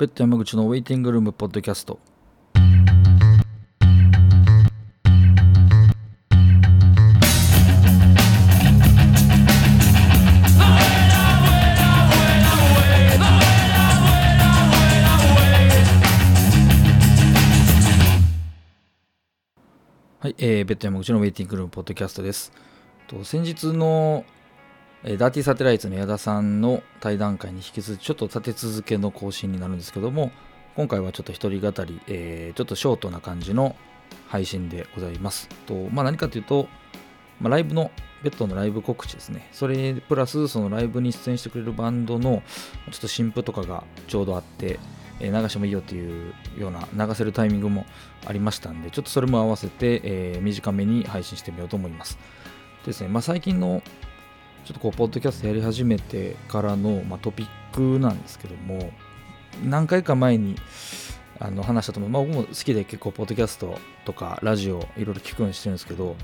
ベッド山口のウェイティングルームポッドキャストはい、えー、ベッド山口のウェイティングルームポッドキャストです。と先日の、え、ダーティーサテライトの矢田さんの対談会に引き続きちょっと立て続けの更新になるんですけども、今回はちょっと一人語り、えー、ちょっとショートな感じの配信でございます。とまあ、何かというと、まあ、ライブの、ベッドのライブ告知ですね。それプラス、そのライブに出演してくれるバンドのちょっと新譜とかがちょうどあって、え流してもいいよっていうような流せるタイミングもありましたんで、ちょっとそれも合わせて、えー、短めに配信してみようと思います。ですね、まあ、最近のちょっとこう、ポッドキャストやり始めてからの、まあ、トピックなんですけども、何回か前にあの話したと思う、まあ、僕も好きで結構、ポッドキャストとかラジオいろいろ聞くようにしてるんですけど、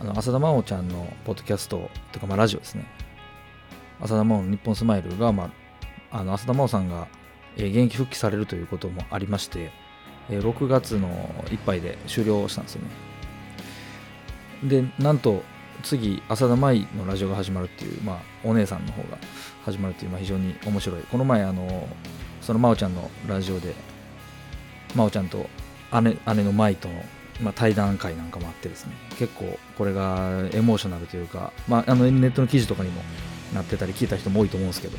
あの浅田真央ちゃんのポッドキャストとか、まあ、ラジオですね。浅田真央の日本スマイルが、まあ、あの浅田真央さんがえ現役復帰されるということもありまして、え6月のいっぱいで終了したんですよね。で、なんと次、浅田舞のラジオが始まるっていう、まあ、お姉さんの方が始まるっていう、まあ、非常に面白い。この前、あの、その真央ちゃんのラジオで、真央ちゃんと姉姉の舞との、まあ、対談会なんかもあってですね、結構これがエモーショナルというか、まあ、あのネットの記事とかにもなってたり聞いた人も多いと思うんですけど、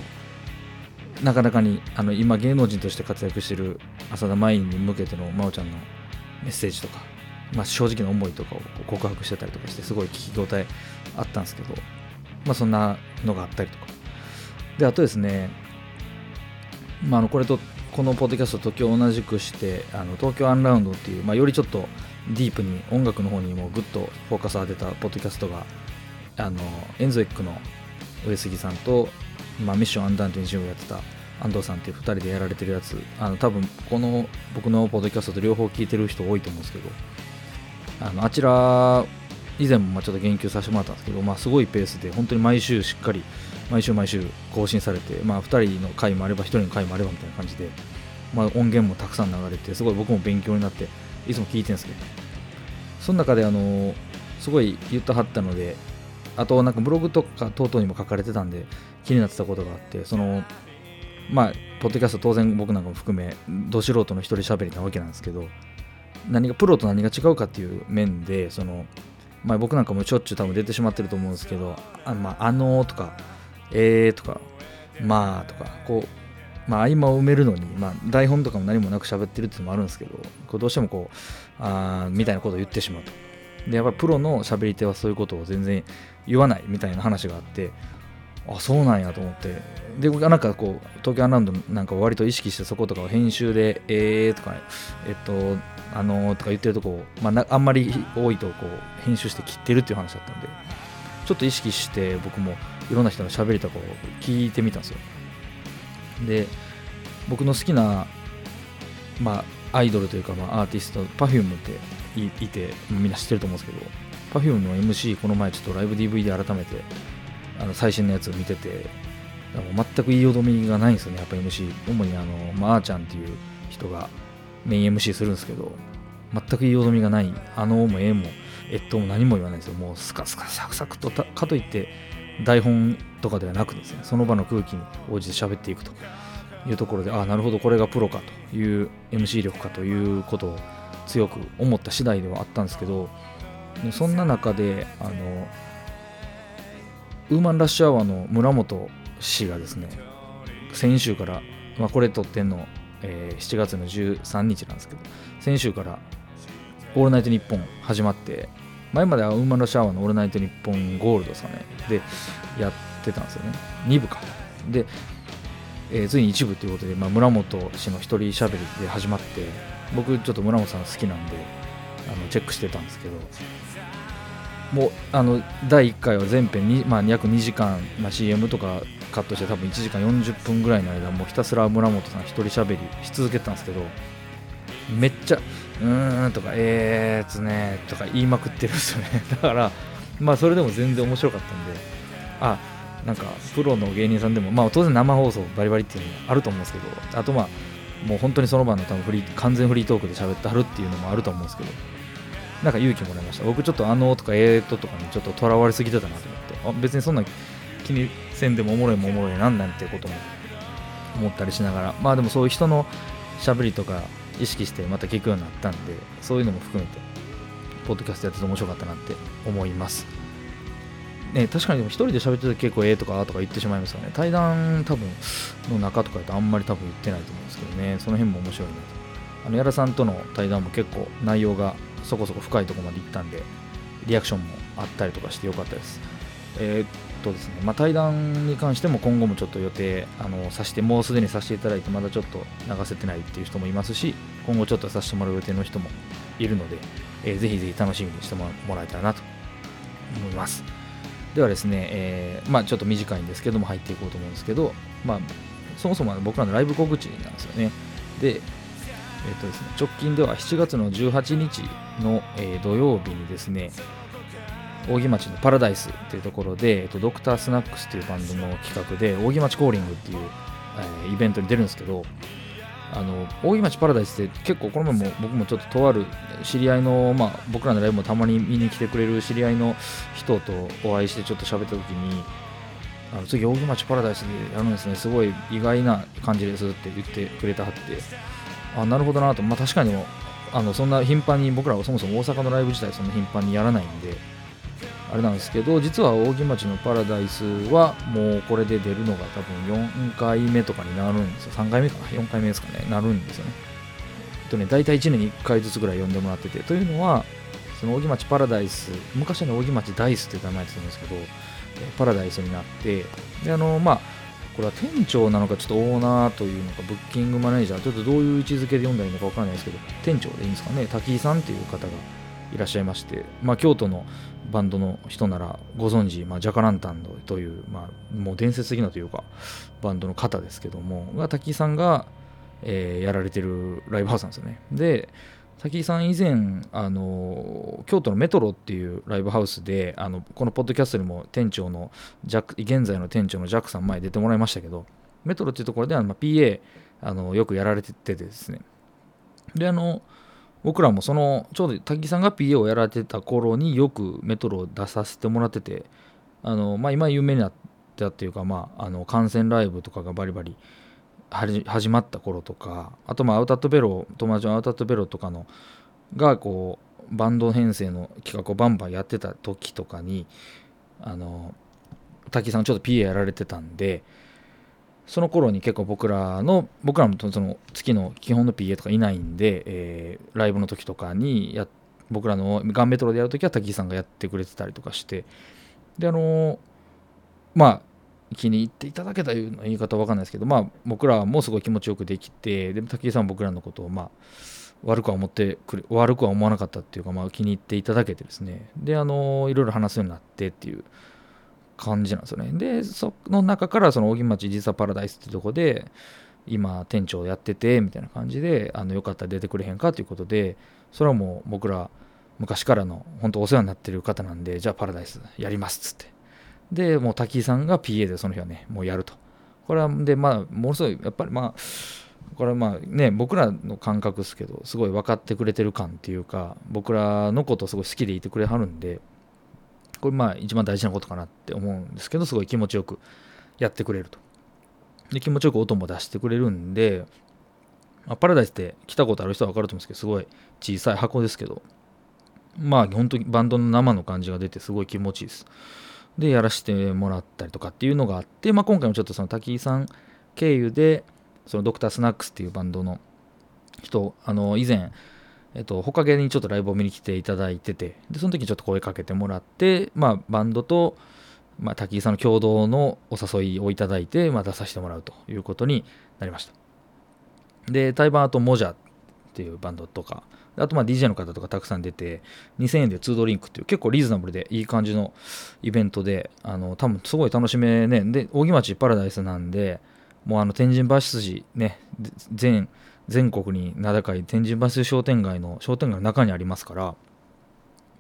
なかなかにあの今芸能人として活躍してる浅田舞に向けての真央ちゃんのメッセージとか、まあ、正直な思いとかを告白してたりとかしてすごい聞き応えあったんですけど、まあ、そんなのがあったりとか。であとですね、まあ、あのこれとこのポッドキャストと今日同じくしてあの東京アンラウンドっていう、まあ、よりちょっとディープに音楽の方にもぐっとフォーカスを当てたポッドキャストがあのエンゾエックの上杉さんとまあ、ミッションアンダーテンジムをやってた安藤さんっていう2人でやられてるやつあの多分この僕のポッドキャストと両方聞いてる人多いと思うんですけどあのあちら以前もちょっと言及させてもらったんですけど、まあ、すごいペースで本当に毎週しっかり毎週毎週更新されて、まあ、2人の回もあれば1人の回もあればみたいな感じで、まあ、音源もたくさん流れてすごい僕も勉強になっていつも聞いてるんですけど。その中であのすごい言ったはったのであとなんかブログとか等々にも書かれてたんで気になってたことがあってそのまあポッドキャスト当然僕なんかも含めど素人の一人喋りなわけなんですけど何がプロと何が違うかっていう面でそのまあ僕なんかもしょっちゅう多分出てしまってると思うんですけどあ,、まあ、あのーとかえーとかまあとかこうまあ合間を埋めるのに、まあ、台本とかも何もなく喋ってるっていうのもあるんですけどこうどうしてもこうあみたいなことを言ってしまうと。でやっぱりプロの喋り手はそういうことを全然言わないみたいな話があってあそうなんやと思って。で僕なんかこう東京アナウンドなんか割と意識してそことかを編集でえーとかえっとあのー、とか言ってるとこまあ、あんまり多いとこう編集して切ってるっていう話だったんでちょっと意識して僕もいろんな人の喋りとかを聞いてみたんですよ。で僕の好きなまあアイドルというか、まあ、アーティスト Perfume っていてみんな知ってると思うんですけど Perfume の MC この前ちょっとライブ DVD 改めてあの最新のやつを見てて全く言いよどみがないんですよねやっぱ MC 主にあの、まあ、あーちゃんっていう人がメイン MC するんですけど全く言いよどみがない。あのもええもえっとも何も言わないですよ。もうスカスカサクサクとかといって台本とかではなくですね。その場の空気に応じて喋っていくと。いうところでああなるほどこれがプロかという MC 力かということを強く思った次第ではあったんですけどそんな中であのウーマンラッシュアワーの村本氏がですね先週から、まあ、これ撮ってんの、えー、7月の13日なんですけど先週から「オールナイトニッポン」始まって前まではウーマンラッシュアワーの「オールナイトニッポンゴールド」さねでやってたんですよね。2部か。で、えー、ついに1部ということで、まあ、村本氏の一人しゃべりで始まって僕ちょっと村本さん好きなんであのチェックしてたんですけどもうあの第1回は全編に、まあ、約2時間、まあ、CM とかカットして多分1時間40分ぐらいの間もうひたすら村本さん一人しゃべりし続けたんですけどめっちゃ「うーん」とか「えーつね」とか言いまくってるんですよね。だからまあそれでも全然面白かったんであなんかプロの芸人さんでもまあ当然生放送バリバリっていうのもあると思うんですけどあとまあもう本当にその場の多分フリー完全フリートークで喋ってはるっていうのもあると思うんですけどなんか勇気もらいました。僕ちょっとあのとかえーととかにちょっととらわれすぎてたなと思って。あ別にそんな気にせんでもおもろいもおもろいなんなんてことも思ったりしながらまあでもそういう人のしゃべりとか意識してまた聞くようになったんでそういうのも含めてポッドキャストやってて面白かったなって思います。ね確かにでも一人で喋ってて結構ええとかあとか言ってしまいますよね。対談多分の中とかだとあんまり多分言ってないと思うんですけどね。その辺も面白いなと。あの矢田さんとの対談も結構内容がそこそこ深いとこまで行ったんでリアクションもあったりとかしてよかったです。えー、とですね、まあ、対談に関しても今後もちょっと予定あのさしてもうすでにさせていただいてまだちょっと流せてないっていう人もいますし今後ちょっとさせてもらう予定の人もいるので、えー、ぜひぜひ楽しみにしてもらえたらなと思いますではですね、えー、まあちょっと短いんですけども入っていこうと思うんですけど、まあそもそも僕らのライブ告知なんですよね。で、えっ、ー、とですね、直近では7月の18日の、え、土曜日にですね、扇町のパラダイスっていうところで、えっと、ドクタースナックスっていうバンドの企画で、扇町コーリングっていう、えー、イベントに出るんですけど、あの扇町パラダイスって結構この前も僕もちょっととある知り合いの、まあ、僕らのライブもたまに見に来てくれる知り合いの人とお会いしてちょっと喋った時にあの次扇町パラダイスでやるんですね。すごい意外な感じですって言ってくれたはってあなるほどなと、まあ、確かにもあのそんな頻繁に僕らはそもそも大阪のライブ自体そんな頻繁にやらないんであれなんですけど実は扇町のパラダイスはもうこれで出るのが多分4回目とかになるんですよ。3回目か4回目ですかね。なるんですよね。えっとね大体1年に1回ずつぐらい呼んでもらってて。というのはその扇町パラダイス昔はね扇町ダイスっていう名前やってたんですけどパラダイスになってであのまあこれは店長なのかちょっとオーナーというのかブッキングマネージャーちょっとどういう位置づけで読んだらいいのか分からないですけど店長でいいんですかね？滝井さんっていう方がいらっしゃいまして、まあ、京都のバンドの人ならご存知、まあ、ジャカランタンという、まあ、もう伝説的なというかバンドの方ですけどもが滝井さんが、えー、やられてるライブハウスなんですよね。で滝井さん以前あの京都のメトロっていうライブハウスであのこのポッドキャストにも店長のジャック現在の店長のジャックさん前出てもらいましたけどメトロっていうところでは、まあ、PA あのよくやられててですね。であの僕らもそのちょうど滝さんが PA をやられてた頃によくメトロを出させてもらっててあの、まあ、今有名になったっていうか、まあ、あの観戦ライブとかがバリバリ始まった頃とかあとまあアウタットベロ友達のアウタットベロとかのがこうバンド編成の企画をバンバンやってた時とかにあの滝さんちょっと PA やられてたんでその頃に結構僕らの僕らもその月の基本の PA とかいないんで、えー、ライブの時とかにや僕らのガンメトロでやる時は滝さんがやってくれてたりとかしてであのまあ気に入っていただけたいう言い方は分かんないですけどまあ僕らもすごい気持ちよくできてでも滝井さんは僕らのことをまあ悪くは思ってくれ悪くは思わなかったっていうか、まあ、気に入っていただけてですね。であのいろいろ話すようになってっていう感じなんですよね。で、その中からその扇町実はパラダイスってとこで、今店長やっててみたいな感じで、あのよかったら出てくれへんかということで、それはもう僕ら昔からの本当お世話になってる方なんで、じゃあパラダイスやりますっつって。で、もう滝井さんが PA でその日はね、もうやると。これはで、まあ、ものすごい、やっぱりまあ、これはまあね、僕らの感覚ですけど、すごい分かってくれてる感っていうか、僕らのことをすごい好きでいてくれはるんで、これまあ一番大事なことかなって思うんですけどすごい気持ちよくやってくれると。で気持ちよく音も出してくれるんで、まあ、パラダイスって来たことある人は分かると思うんですけどすごい小さい箱ですけどまあ本当にバンドの生の感じが出てすごい気持ちいいです。でやらせてもらったりとかっていうのがあって、まあ、今回もちょっとその滝井さん経由でそのドクタースナックスっていうバンドの人あの以前えっと、ほかげにちょっとライブを見に来ていただいてて、で、その時にちょっと声かけてもらって、まあ、バンドと、まあ、滝井さんの共同のお誘いをいただいて、まあ、出させてもらうということになりました。で、対バンあと、モジャっていうバンドとか、あとまあ DJ の方とかたくさん出て、2000円で2ドリンクっていう結構リーズナブルでいい感じのイベントで、あの多分すごい楽しめね、で、扇町パラダイスなんで、もうあの天神橋筋ね、全全国に名高い天神橋商店街の商店街の中にありますから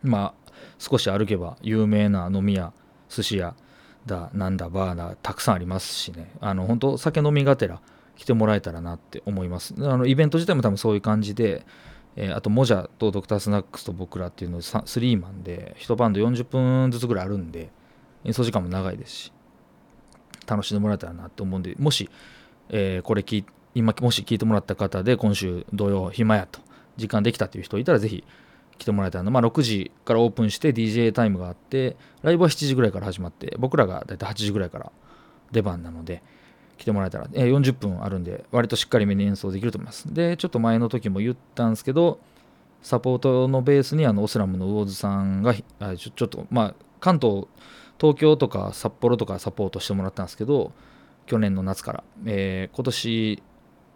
まあ少し歩けば有名な飲み屋寿司屋だなんだバーだたくさんありますしね。あの本当酒飲みがてら来てもらえたらなって思います。あのイベント自体も多分そういう感じで、えー、あとモジャとドクタースナックスと僕らっていうのをスリーマンで1バンド40分ずつぐらいあるんで演奏時間も長いですし楽しんでもらえたらなと思うんでもし、えー、これ聞今もし聞いてもらった方で今週土曜暇やと時間できたっていう人いたらぜひ来てもらえたらな、まあ、6時からオープンして DJ タイムがあってライブは7時ぐらいから始まって僕らがだいたい8時ぐらいから出番なので来てもらえたら、えー、40分あるんで割としっかりめに演奏できると思います。でちょっと前の時も言ったんですけどサポートのベースにあのオスラムの魚津さんがちょちょっとまあ関東東京とか札幌とかサポートしてもらったんですけど去年の夏から、えー、今年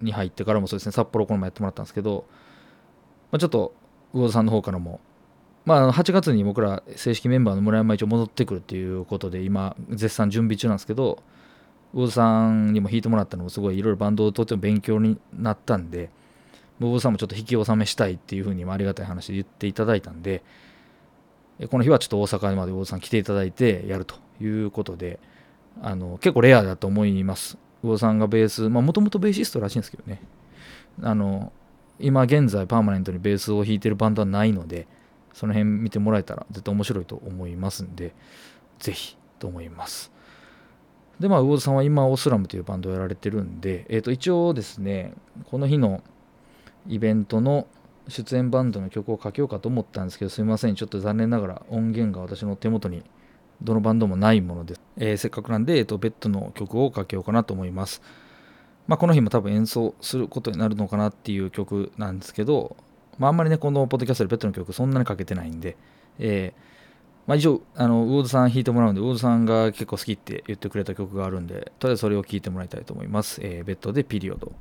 に入ってからもそうですね札幌この前やってもらったんですけど、まあ、ちょっと魚津さんの方からもまあ8月に僕ら正式メンバーの村山一応戻ってくるっていうことで今絶賛準備中なんですけど魚津さんにも弾いてもらったのもすごいいろいろバンドをとっても勉強になったんで魚津さんもちょっと引き納めしたいっていうふうにありがたい話で言っていただいたんでこの日はちょっと大阪まで魚津さん来ていただいてやるということであの結構レアだと思います。魚津さんがベースもともとベーシストらしいんですけどね。あの今現在パーマネントにベースを弾いてるバンドはないのでその辺見てもらえたら絶対面白いと思いますんでぜひと思います。でまあ魚津さんは今オスラムというバンドをやられてるんで、えー、と一応ですねこの日のイベントの出演バンドの曲をかけようかと思ったんですけどすいませんちょっと残念ながら音源が私の手元にどのバンドもないものです、えー、せっかくなんで、えー、とベッドの曲をかけようかなと思いますまあ、この日も多分演奏することになるのかなっていう曲なんですけど、まあ、あんまりね、このポッドキャストでペットの曲そんなにかけてないんで、えー、まあ、一応、あの、ウォードさん弾いてもらうんで、ウォードさんが結構好きって言ってくれた曲があるんで、とりあえずそれを聴いてもらいたいと思います。えー、ベッドでピリオド。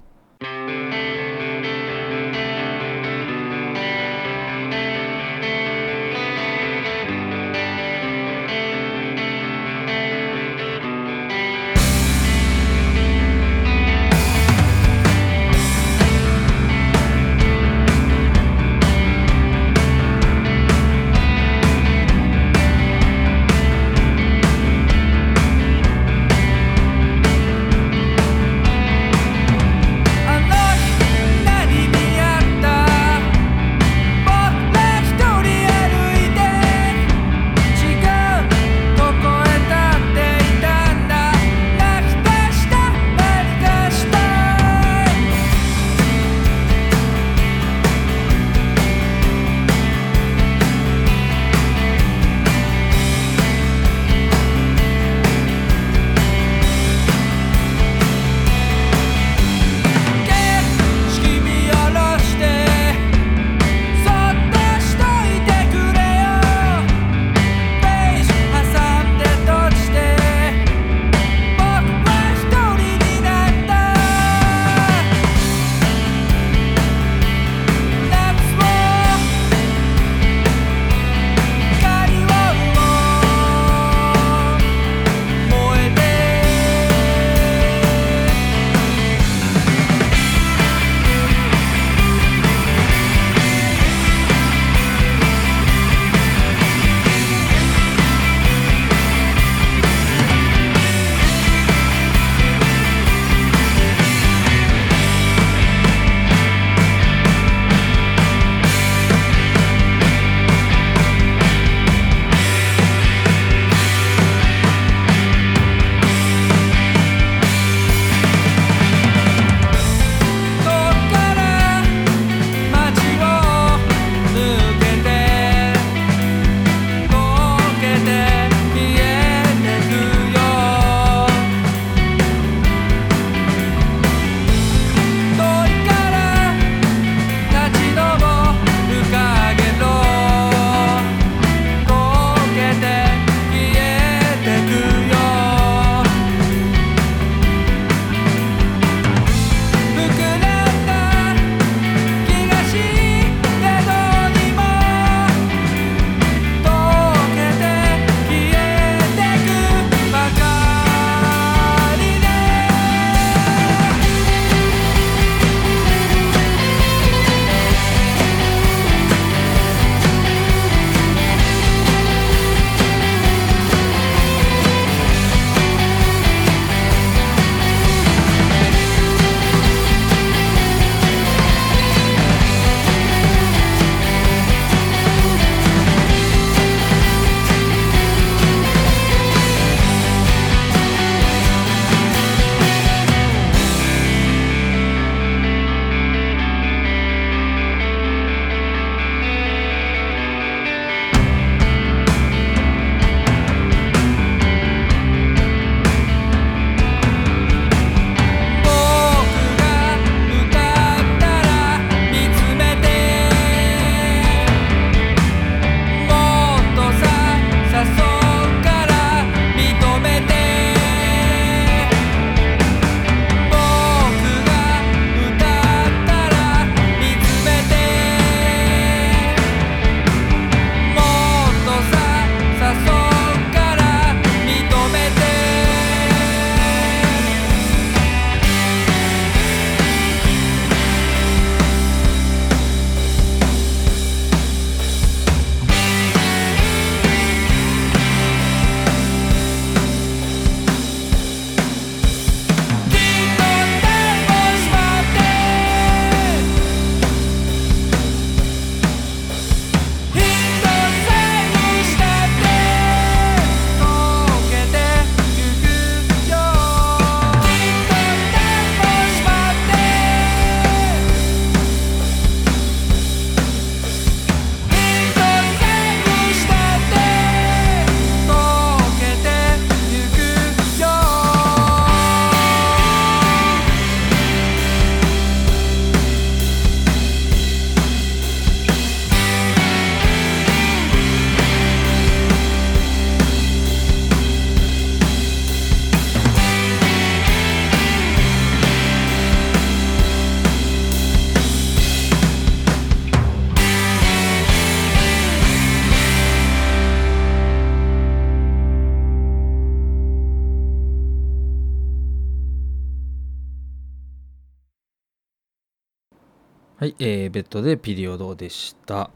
ベッドでピリオドでした。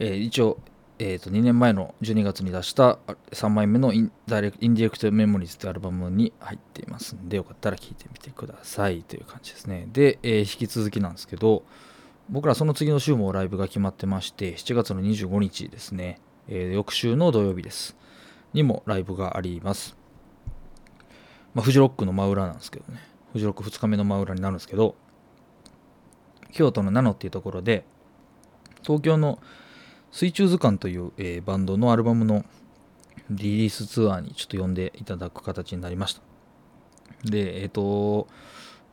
えー、一応、えーと、2年前の12月に出した3枚目のインダイレクインディレクトメモリーズというアルバムに入っていますんで、よかったら聴いてみてくださいという感じですね。で、えー、引き続きなんですけど、僕らその次の週もライブが決まってまして、7月の25日ですね、えー、翌週の土曜日です。にもライブがあります。まあ、フジロックの真裏なんですけどね、フジロック2日目の真裏になるんですけど、京都のナノっていうところで東京の水中図鑑という、えー、バンドのアルバムのリリースツアーにちょっと呼んでいただく形になりました。でえっ、ー、と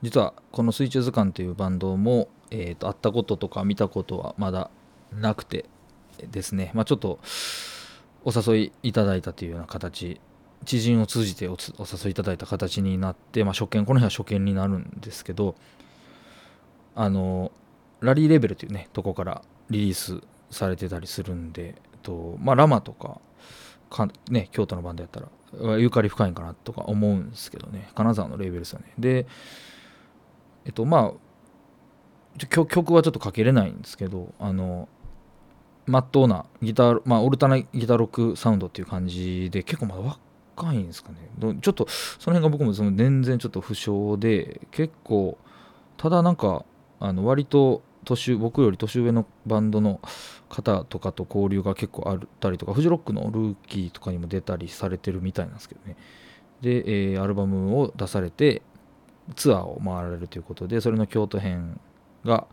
実はこの水中図鑑というバンドも、えーと、会ったこととか見たことはまだなくてですね、まあ、ちょっとお誘いいただいたというような形知人を通じてお誘いいただいた形になって、まあ、初見この日は初見になるんですけどあのラリーレベルというねとこからリリースされてたりするんでとまあラマとかかね京都のバンドやったらゆかり深いんかなとか思うんですけどね。金沢のレーベルですよね。でえっとまあ曲はちょっとかけれないんですけどあのまっとうなギターまあオルタナギターロックサウンドっていう感じで結構まだ若いんですかね。ちょっとその辺が僕もその全然ちょっと不詳で結構ただなんかあの割と年僕より年上のバンドの方とかと交流が結構あったりとかフジロックのルーキーとかにも出たりされてるみたいなんですけどね。で、えー、アルバムを出されてツアーを回られるということでそれの京都編が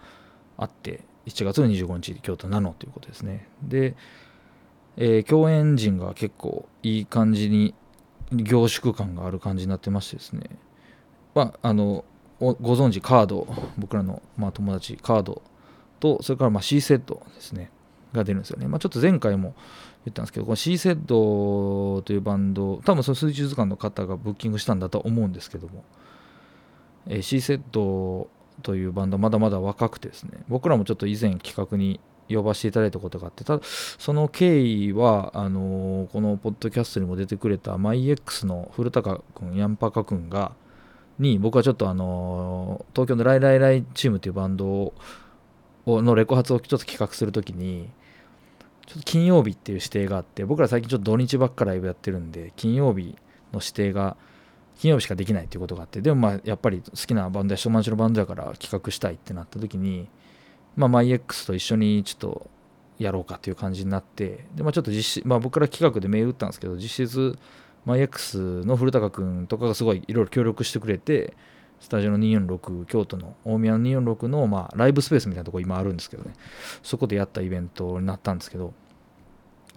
あって1月の25日京都なのということですね。で、えー、共演陣が結構いい感じに凝縮感がある感じになってましてですね。まああのご存知カード。僕らのまあ友達カード。とそれからまあ C セットですね。が出るんですよね、まあ、ちょっと前回も言ったんですけどこの C セットというバンド多分その水中図鑑の方がブッキングしたんだと思うんですけども、えー、C セットというバンドまだまだ若くてですね。僕らもちょっと以前企画に呼ばせていただいたことがあってただその経緯はあのー、このポッドキャストにも出てくれたマイ X の古高君ヤンパカ君がに僕はちょっとあの東京のライライライチームっていうバンドをのレコ発をちょっと企画するときにちょっと金曜日っていう指定があって僕ら最近ちょっと土日ばっかライブやってるんで金曜日の指定が金曜日しかできないっていうことがあってでもまあやっぱり好きなバンドやマンチのバンドやから企画したいってなった時にまあマイ X と一緒にちょっとやろうかっていう感じになってでまあちょっと実施まあ僕ら企画でメール打ったんですけど実質マイ X の古高君とかがすごいいろいろ協力してくれて、スタジオの246、京都の大宮の246の、まあ、ライブスペースみたいなとこ今あるんですけどね、そこでやったイベントになったんですけど、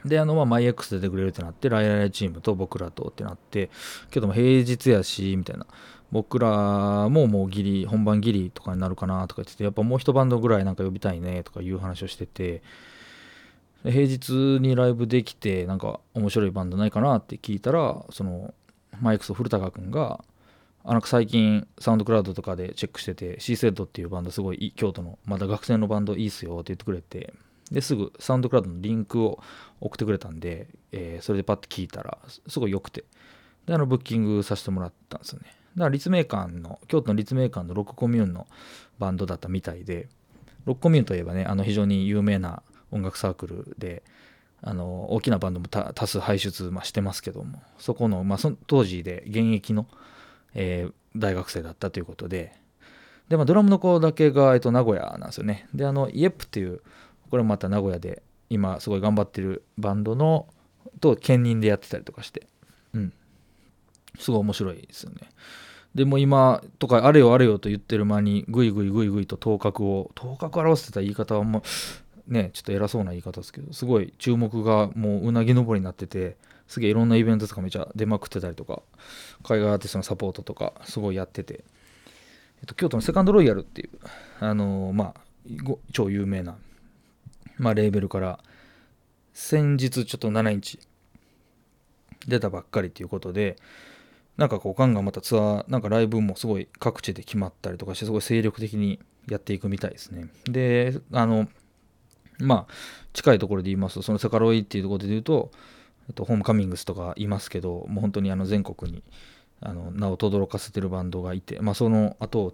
で、あの、まあ、マイ X 出てくれるってなって、ライライチームと僕らとってなって、けども平日やし、みたいな。僕らももうギリ、本番ギリとかになるかなとか言ってて、やっぱもう一バンドぐらいなんか呼びたいねとかいう話をしてて、平日にライブできてなんか面白いバンドないかなって聞いたらそのマイクス古高君があなんか最近サウンドクラウドとかでチェックしてて C セットっていうバンドすごい京都のまだ学生のバンドいいっすよって言ってくれてですぐサウンドクラウドのリンクを送ってくれたんで、えー、それでパッて聞いたらすごい良くて。であのブッキングさせてもらったんですよね。だから立命館の京都の立命館のロックコミューンのバンドだったみたいでロックコミューンといえばねあの非常に有名な音楽サークルであの大きなバンドも多数輩出、まあ、してますけどもそこの,、まあ、その当時で現役の、えー、大学生だったということでで、まあ、ドラムの子だけが、えっと、名古屋なんですよね。であのイエップっていうこれもまた名古屋で今すごい頑張ってるバンドのと兼任でやってたりとかしてうん。すごい面白いですよね。でも今とかあれよあれよと言ってる間にぐいぐいぐいぐいと頭角を頭角を表してた言い方はもうねちょっと偉そうな言い方ですけどすごい注目がもううなぎ登りになっててすげえいろんなイベントとかめちゃ出まくってたりとか海外アーティストのサポートとかすごいやってて、えっと、京都のセカンドロイヤルっていうあのー、まあ超有名な、まあ、レーベルから先日ちょっと7インチ出たばっかりっていうことでなんかこうガンガンまたツアーなんかライブもすごい各地で決まったりとかしてすごい精力的にやっていくみたいですね。であのまあ、近いところで言いますと、そのセカロイっていうところで言うと、えっと、ホームカミングスとかいますけど、もう本当にあの全国にあの名を轟かせてるバンドがいて、まあ、その後を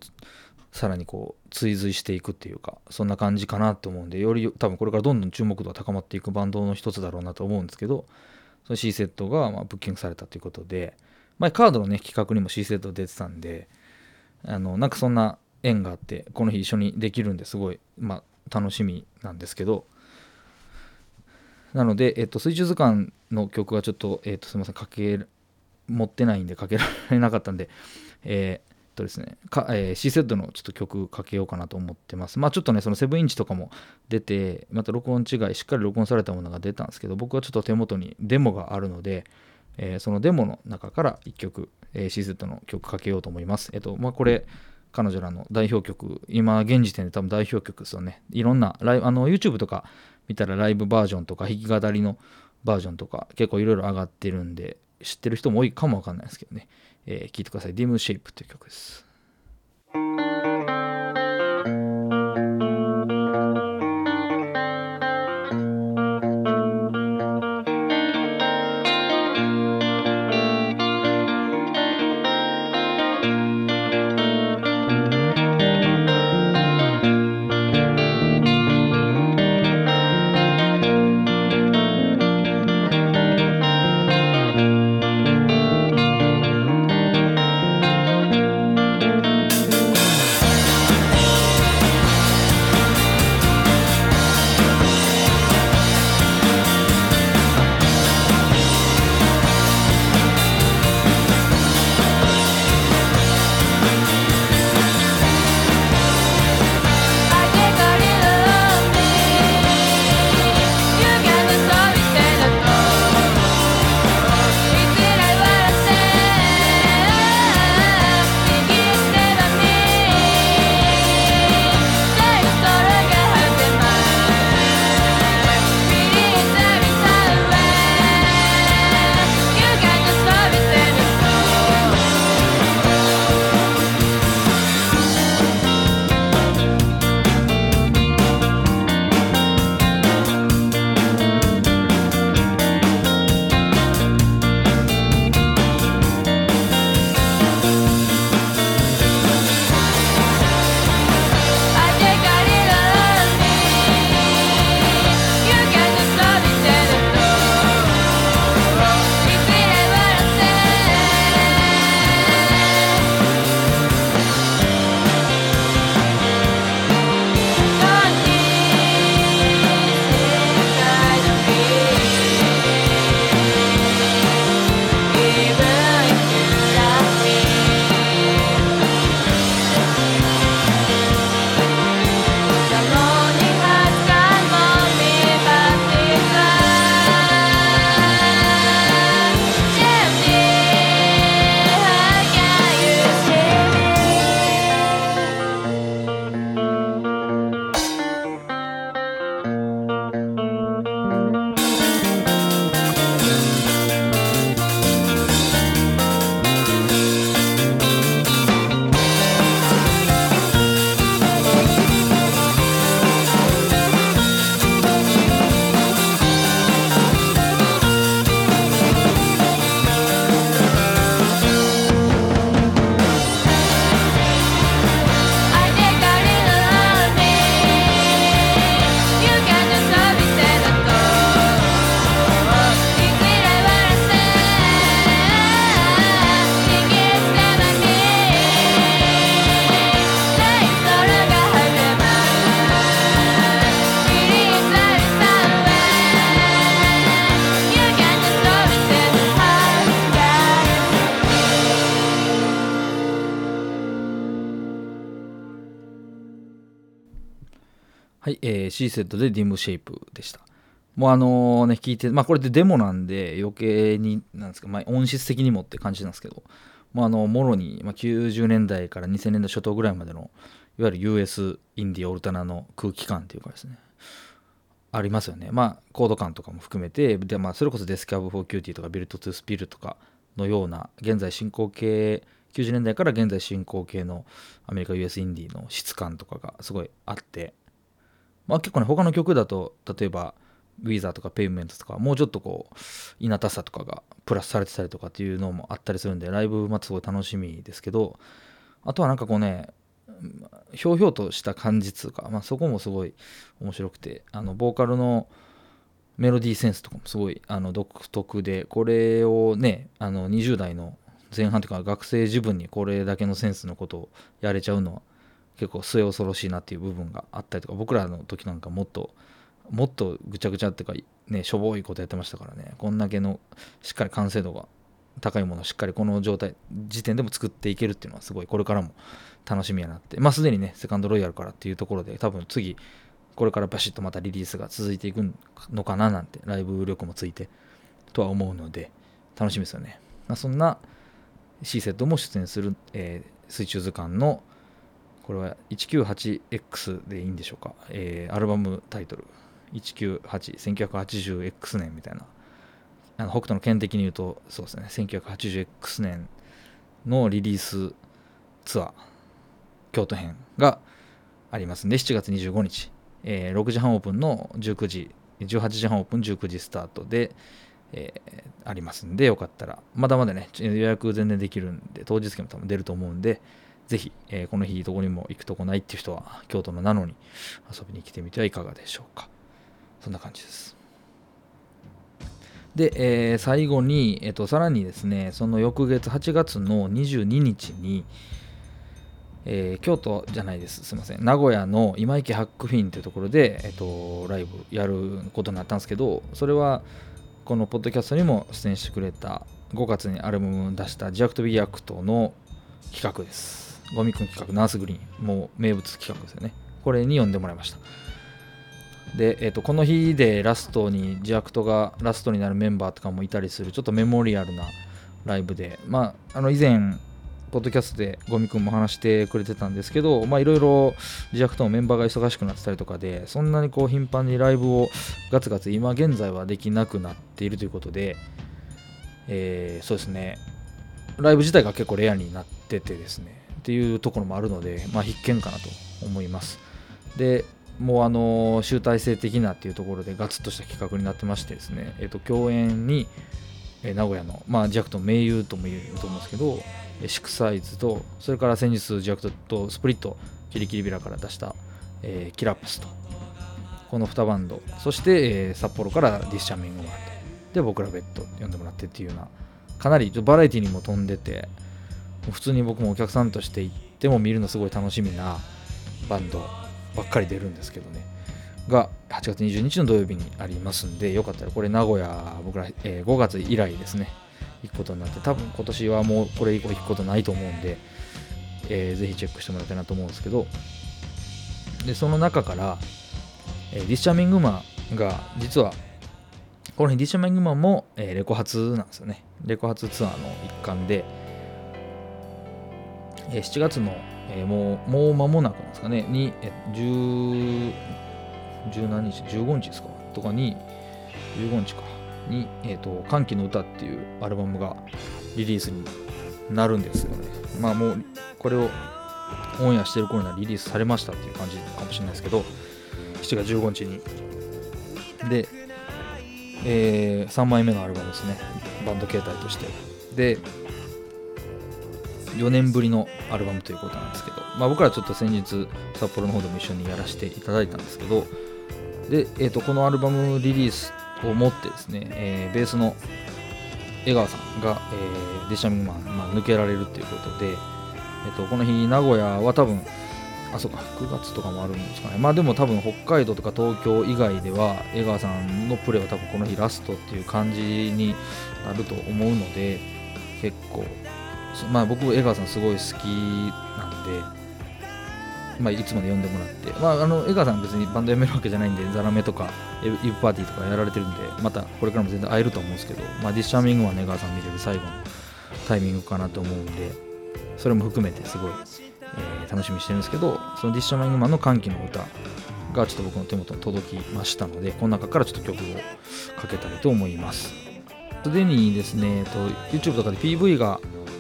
さらにこう追随していくっていうかそんな感じかなと思うんでより多分これからどんどん注目度が高まっていくバンドの一つだろうなと思うんですけどその C セットがまブッキングされたということで前カードのね企画にも C セット出てたんであのなんかそんな縁があってこの日一緒にできるんですごい、まあ、楽しみなんですけどなので、えっと、水中図鑑の曲はちょっと、えっと、すみません、かけ、持ってないんでかけられなかったんで、えー、っとですね、かえー、C セットのちょっと曲かけようかなと思ってます。まあちょっとね、その7インチとかも出て、また録音違い、しっかり録音されたものが出たんですけど、僕はちょっと手元にデモがあるので、えー、そのデモの中から1曲、えー、C セットの曲かけようと思います。えっと、まあこれ、彼女らの代表曲、今現時点で多分代表曲ですよね。いろんなライブ、あの YouTube とか見たらライブバージョンとか弾き語りのバージョンとか結構いろいろ上がってるんで、知ってる人も多いかもわかんないですけどね。えー、聞いてください。Dim Shape という曲です。はい、えー、セットでディムシェイプでした。もうあのね、聞いて、まあこれってデモなんで余計に、なんですか、まあ音質的にもって感じなんですけど、もうあの、もろに、まあ、90年代から2000年代初頭ぐらいまでの、いわゆる US インディオルタナの空気感っていうかですね、ありますよね。まあコード感とかも含めて、で、まあそれこそ Death Cab for Cutie とか Built to Spill とかのような、現在進行形、90年代から現在進行形のアメリカ US インディの質感とかがすごいあって、まあ、結構ね他の曲だと例えばウィザーとかペイメントとかもうちょっとこういなたさとかがプラスされてたりとかっていうのもあったりするんでライブまたすごい楽しみですけどあとはなんかこうねひょうひょうとした感じつうか、まあ、そこもすごい面白くてあのボーカルのメロディーセンスとかもすごいあの独特でこれをねあの20代の前半というか学生自分にこれだけのセンスのことをやれちゃうのは結構末恐ろしいなっていう部分があったりとか僕らの時なんかもっともっとぐちゃぐちゃっていうかねしょぼいことやってましたからね。こんだけのしっかり完成度が高いものをしっかりこの状態時点でも作っていけるっていうのはすごいこれからも楽しみやなって。まあすでにねセカンドロイヤルからっていうところで多分次これからバシッとまたリリースが続いていくのかななんてライブ力もついてとは思うので楽しみですよね、まあ、そんな C セットも出演する、えー、水中図鑑のこれは 198X でいいんでしょうか、えー、アルバムタイトル。1981980X 年みたいな。あの北斗の剣的に言うとそうですね。1980X 年のリリースツアー京都編があります。んで7月25日、えー、6時半オープンの19時18時半オープン19時スタートで、えー、ありますんでよかったら。まだまだね予約全然できるんで当日券も多分出ると思うんでぜひ、えー、この日どこにも行くとこないっていう人は京都のなのに遊びに来てみてはいかがでしょうか。そんな感じです。で、えー、最後に、えーと、さらにですねその翌月8月の22日に、えー、京都じゃないです、すみません、名古屋の今池ハックフィンというところで、えーと、ライブやることになったんですけど、それはこのポッドキャストにも出演してくれた5月にアルバム出した THE ACT WE ACT の企画です。ゴミくん企画、ナースグリーン、もう名物企画ですよね。これに呼んでもらいました。で、えーと、この日でラストに THE ACT がラストになるメンバーとかもいたりするちょっとメモリアルなライブでまああの以前ポッドキャストでゴミくんも話してくれてたんですけどまあいろいろジアクトのメンバーが忙しくなってたりとかでそんなにこう頻繁にライブをガツガツ今現在はできなくなっているということで、えー、そうですねライブ自体が結構レアになっててですねっていうところもあるので、まあ、必見かなと思います。でもうあの集大成的なっていうところでガツッとした企画になってましてですね、えー、と共演に、え名古屋の、まあ、ジャクト盟友とも言うと思うんですけどシクサイズとそれから先日ジャクトとスプリットキリキリビラから出した、えー、キラップスとこの2バンド。そして、え、札幌からディスチャミングマンとで僕らベッド呼んでもらってっていうようなかなりバラエティにも飛んでて普通に僕もお客さんとして行っても見るのすごい楽しみなバンドばっかり出るんですけどね。が8月22日の土曜日にありますんでよかったらこれ名古屋僕ら、えー、5月以来ですね。行くことになって多分今年はもうこれ以降行くことないと思うんで、えー、ぜひチェックしてもらいたいなと思うんですけど。でその中から、えー、ディッシャーミングマンが実はこの日ディッシャーミングマンも、えー、レコ発なんですよね。レコ発ツアーの一環で、え、7月のえ、もう、もう間もなくなんですかね、に、え10、10何日、15日ですかとかに、15日か、に、えっ、ー、と、歓喜の歌っていうアルバムがリリースになるんですよね。まあもう、これをオンエアしてる頃にはリリースされましたっていう感じかもしれないですけど、7月15日に。で、えー、3枚目のアルバムですね。バンド形態として。で、4年ぶりのアルバムということなんですけど、まあ、僕らちょっと先日札幌の方でも一緒にやらせていただいたんですけどで、えー、とこのアルバムリリースをもってですね、えー、ベースの江川さんが、えー、デシャミングマン、まあ、抜けられるということで、えー、とこの日名古屋は多分あそうか9月とかもあるんですかね。まあでも多分北海道とか東京以外では江川さんのプレーは多分この日ラストっていう感じになると思うので結構まあ、僕江川さんすごい好きなんで、まあ、いつもで呼んでもらって、まあ、あの江川さん別にバンドやめるわけじゃないんでザラメとかイブパーティーとかやられてるんでまたこれからも全然会えると思うんですけど、まあ、ディッシャーミングは江川さん見れる最後のタイミングかなと思うんでそれも含めてすごい、えー、楽しみにしてるんですけどそのディッシャーミングマンの歓喜の歌がちょっと僕の手元に届きましたのでこの中からちょっと曲をかけたいと思います。すでにですね、えっと YouTube とかで PV が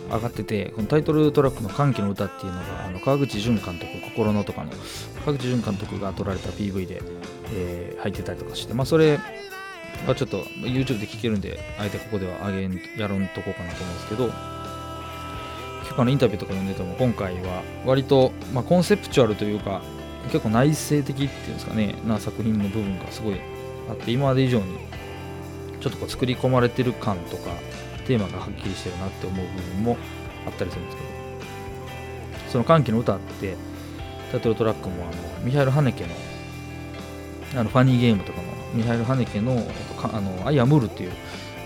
上がっててこのタイトルトラックの「歓喜の歌」っていうのがあの川口淳監督心のとかの川口淳監督が撮られた PV で、えー、入ってたりとかしてまあそれはちょっと YouTube で聴けるんであえてここではあげんやろんとこうかなと思うんですけど結構のインタビューとか読んでても今回は割と、まあ、コンセプチュアルというか結構内省的っていうんですかねな作品の部分がすごいあって今まで以上にちょっとこう作り込まれてる感とかテーマがはっきりしてるなって思う部分もあったりするんですけど。その歓喜の歌ってタイトルトラックもあのミハイル・ハネケのあのファニーゲームとかのミハイル・ハネケのあのアイ・アムールっていう、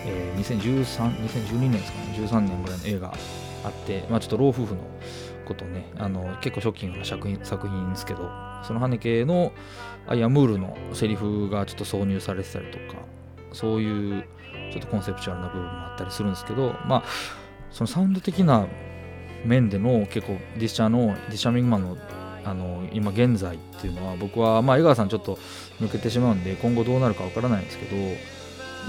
えー、2013 2012年ですかね13年ぐらいの映画あって、まあ、ちょっと老夫婦のことねあの結構ショッキングな作品作品ですけどそのハネケのアイ・アムールのセリフがちょっと挿入されてたりとかそういうちょっとコンセプチュアルな部分もあったりするんですけどまあそのサウンド的な面での結構ディッシャーのディッシャーミングマンのあの今現在っていうのは僕はまあ江川さんちょっと抜けてしまうんで今後どうなるかわからないんですけど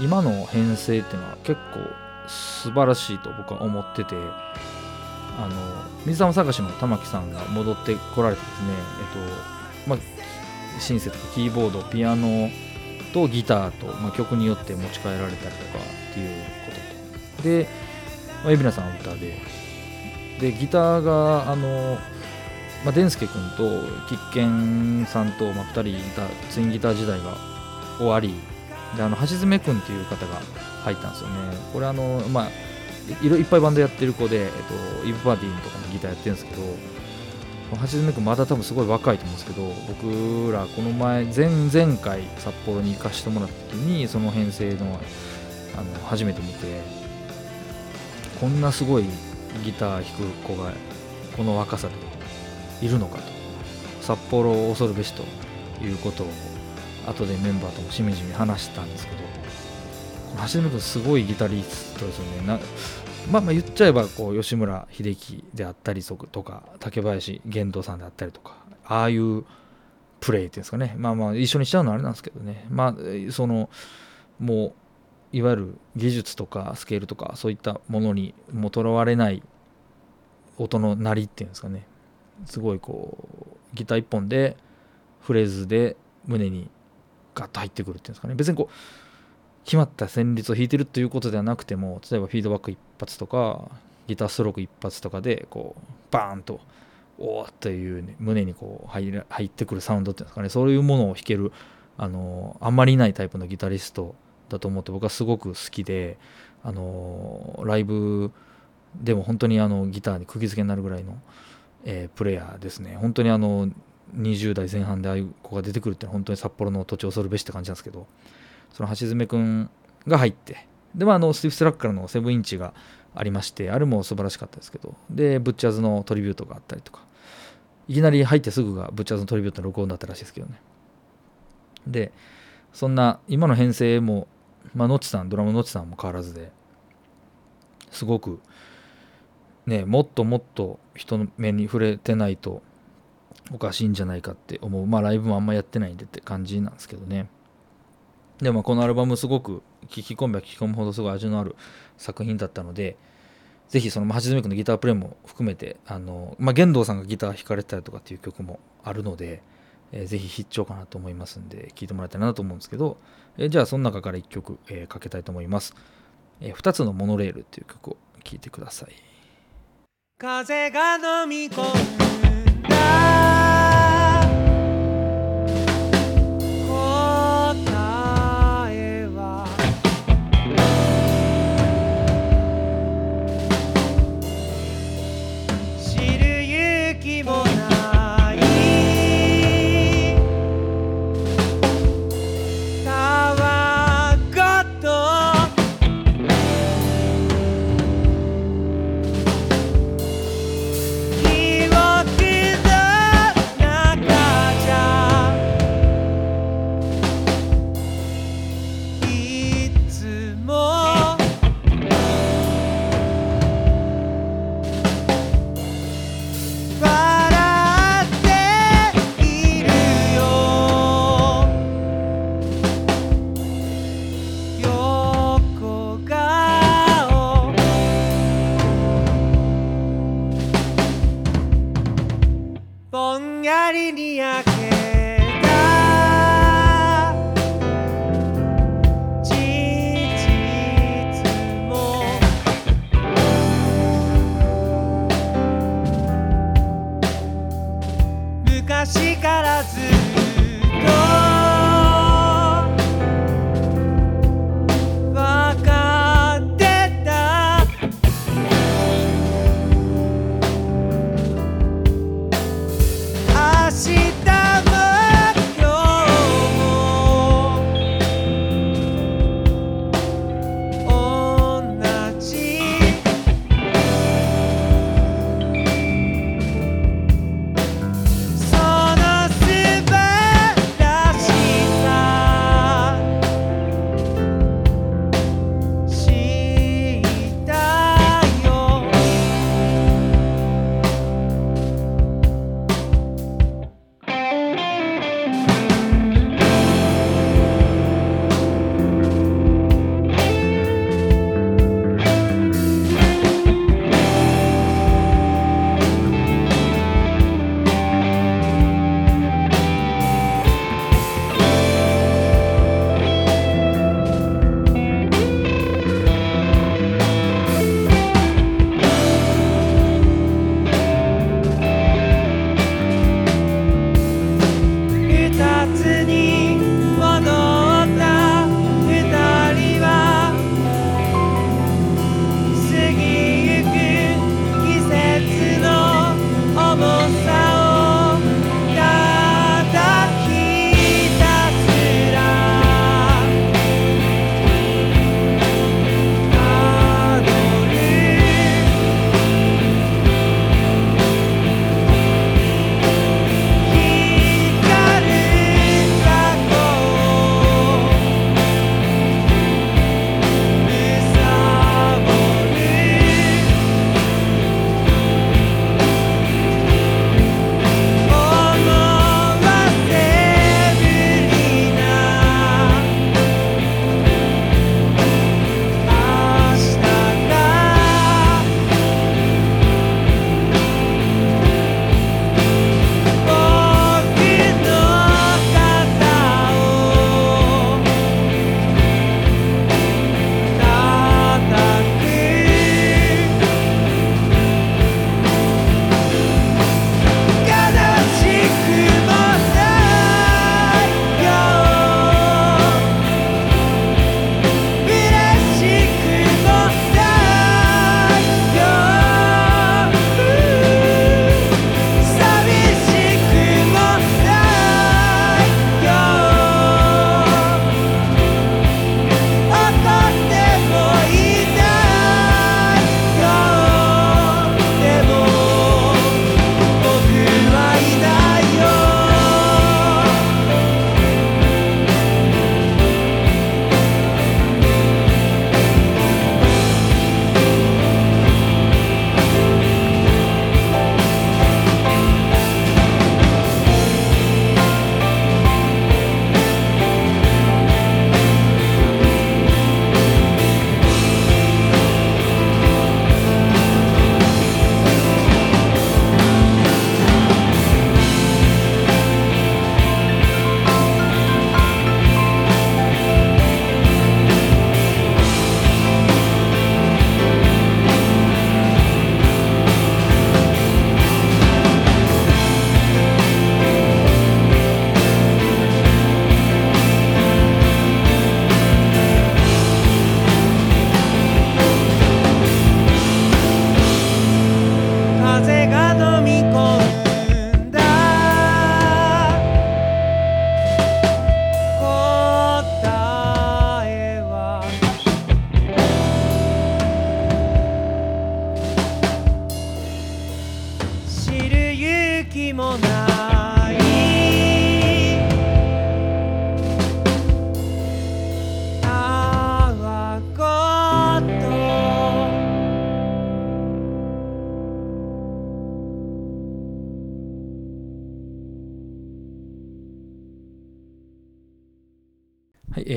今の編成っていうのは結構素晴らしいと僕は思っててあの水玉探しの玉木さんが戻ってこられてですねえっとまあシンセとかキーボードピアノとギターと、まあ、曲によって持ち帰られたりとかっていうことと。で、まあ、海老名さんは歌で。でギターがあのまあ、デンスケ君とキッケンさんと、まあ、2人いたツインギター時代が終わり。であの橋爪君っていう方が入ったんですよね。これあのまあいいっぱいバンドやってる子で、えっと、イブ・パーティーとかのギターやってるんですけど橋爪君まだ多分すごい若いと思うんですけど僕らこの前前々回札幌に行かしてもらった時にその編成のあの初めて見てこんなすごいギター弾く子がこの若さでいるのかと。札幌を恐るべしということを後でメンバーともしみじみ話したんですけど橋本君すごいギタリストですよね。まあまあ言っちゃえばこう吉村秀樹であったりとか竹林玄道さんであったりとかああいうプレイっていうんですかね。まあまあ一緒にしちゃうのはあれなんですけどね。まあそのもういわゆる技術とかスケールとかそういったものにもとらわれない音の鳴りっていうんですかね。すごいこうギター1本でフレーズで胸にガッと入ってくるっていうんですかね。別にこう決まった旋律を弾いてるということではなくても例えばフィードバック一発とかギターストローク一発とかでこうバーンとおおという、ね、胸にこう入入ってくるサウンドっていうんですかね。そういうものを弾けるあのあんまりいないタイプのギタリストだと思って僕はすごく好きであのライブでも本当にあのギターに釘付けになるぐらいのえー、プレイヤーですね。本当にあの20代前半でああいう子が出てくるってのは本当に札幌の土地を恐るべしって感じなんですけどその橋爪くんが入ってでまああの Stiff Slack からのセブンインチがありましてあれも素晴らしかったですけどでブッチャーズのトリビュートがあったりとかいきなり入ってすぐがブッチャーズのトリビュートの録音だったらしいですけどね。でそんな今の編成もまあノッチさんドラムのノッチさんも変わらずですごくねもっともっと人の目に触れてないとおかしいんじゃないかって思う。まあライブもあんまやってないんでって感じなんですけどね。でもこのアルバムすごく聴き込めば聴き込むほどすごい味のある作品だったのでぜひその橋爪君のギタープレイも含めてあの、まあ、玄道さんがギター弾かれたりとかっていう曲もあるので、えー、ぜひ必聴かなと思いますんで聴いてもらいたいなと思うんですけど、えー、じゃあその中から1曲、えー、かけたいと思います、えー、2つのモノレールっていう曲を聴いてください。風が飲み込ん力強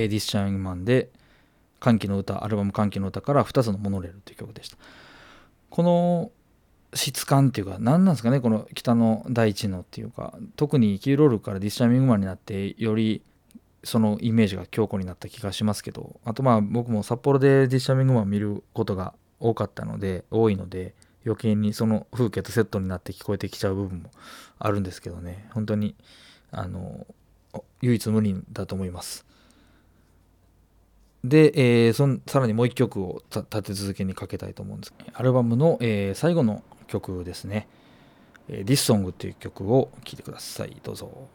ディスチャインマンで歓喜の歌アルバム歓喜の歌から2つのモノレールという曲でした。この質感っていうか何なんですかねこの北の大地のっていうか特にキーロールからディスチャイミングマンになってよりそのイメージが強固になった気がしますけどあとまあ僕も札幌でディスチャイミングマン見ることが多かったので多いので余計にその風景とセットになって聞こえてきちゃう部分もあるんですけどね。本当にあの唯一無二だと思います。で、えー、そんさらにもう一曲を立て続けにかけたいと思うんです。アルバムの、えー、最後の曲ですね「えー、This Song」っていう曲を聴いてください。どうぞ。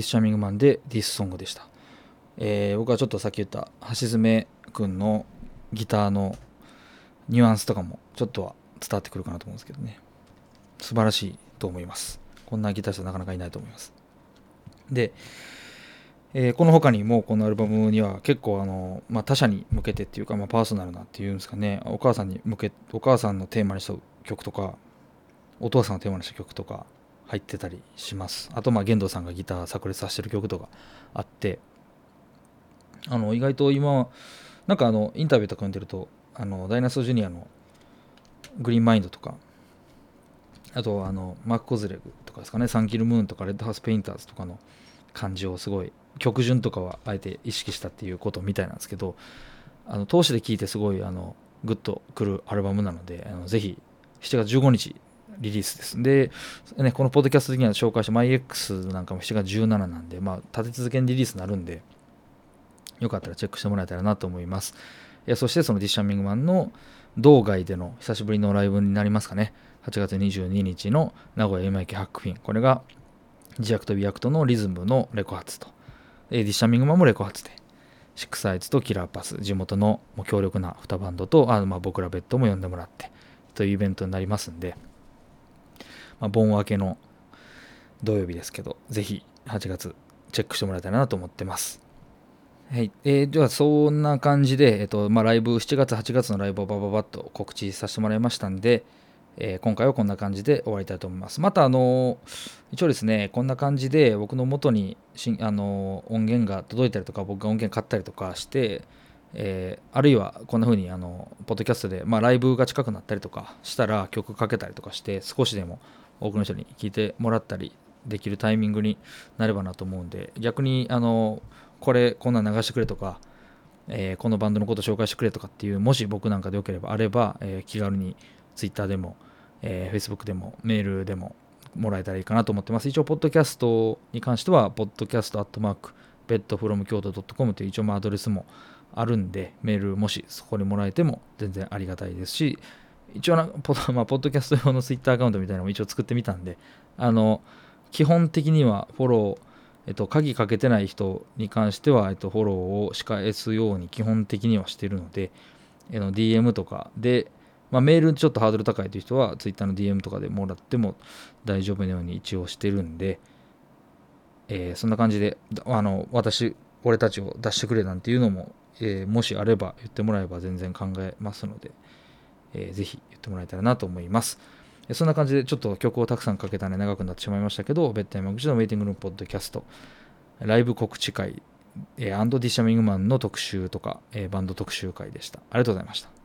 ィス・シャミングマンでディスソングでした。えー、僕はちょっとさっき言った橋爪くんのギターのニュアンスとかもちょっとは伝わってくるかなと思うんですけどね。素晴らしいと思います。こんなギター人なかなかいないと思います。で、えー、この他にもこのアルバムには結構あの、まあ、他者に向けてっていうか、まあ、パーソナルなっていうんですかねお母さんに向けお母さんのテーマにした曲とかお父さんのテーマにした曲とか入ってたりします。あとまあ玄道さんがギター炸裂させてる曲とかあってあの意外と今なんかあのインタビューとか読んでるとあのダイナソージュニアのグリーンマインドとかあとあのマック・コズレグとかですかねサンキル・ムーンとかレッドハウス・ペインターズとかの感じをすごい曲順とかはあえて意識したっていうことみたいなんですけどあの通しで聴いてすごいあのグッとくるアルバムなのであのぜひ7月15日リリースです。で、ね、このポッドキャスト的には紹介した MyX なんかも7月17なんで、まあ、立て続けにリリースになるんで、よかったらチェックしてもらえたらなと思います。えそしてそのディッシャミングマンの道外での久しぶりのライブになりますかね。8月22日の名古屋今池ハックフィン。これが自役と美役とのリズムのレコ発と。ディッシャミングマンもレコ発で。シックサイズとキラーパス、地元の強力な2バンドと、あまあ、僕らベッドも呼んでもらって、というイベントになりますんで、まあ、盆明けの土曜日ですけど、ぜひ8月チェックしてもらえたらなと思ってます。はい。えー、では、そんな感じで、えっ、ー、と、まあ、ライブ、7月、8月のライブをバババッと告知させてもらいましたんで、えー、今回はこんな感じで終わりたいと思います。また、あの一応ですね、こんな感じで僕の元にしあの音源が届いたりとか、僕が音源買ったりとかして、えー、あるいはこんな風にあのポッドキャストで、まあ、ライブが近くなったりとかしたら曲かけたりとかして少しでも多くの人に聞いてもらったりできるタイミングになればなと思うんで逆にあのこれこんなん流してくれとか、えー、このバンドのこと紹介してくれとかっていうもし僕なんかでよければあれば、えー、気軽に Twitter でも、えー、Facebook でもメールでももらえたらいいかなと思ってます。一応ポッドキャストに関してはポッドキャストアットマークベッドフロム京都 .com という一応まあアドレスもあるんで、メールもしそこにもらえても全然ありがたいですし、一応な、ポ まあ、ポッドキャスト用の Twitter アカウントみたいなのも一応作ってみたんで、あの、基本的にはフォロー、えっと、鍵かけてない人に関しては、えっと、フォローを仕返すように基本的にはしてるので、えの DM とかで、ま、メールちょっとハードル高いという人は Twitter の DM とかでもらっても大丈夫なように一応してるんで、えー、そんな感じで、あの、私、俺たちを出してくれなんていうのもえー、もしあれば言ってもらえば全然考えますので、えー、ぜひ言ってもらえたらなと思います。そんな感じでちょっと曲をたくさんかけたね長くなってしまいましたけど、ベッタイム口のウェイティングルームポッドキャスト、ライブ告知会、えー、アンド・ディシャミングマンの特集とか、えー、バンド特集会でした。ありがとうございました。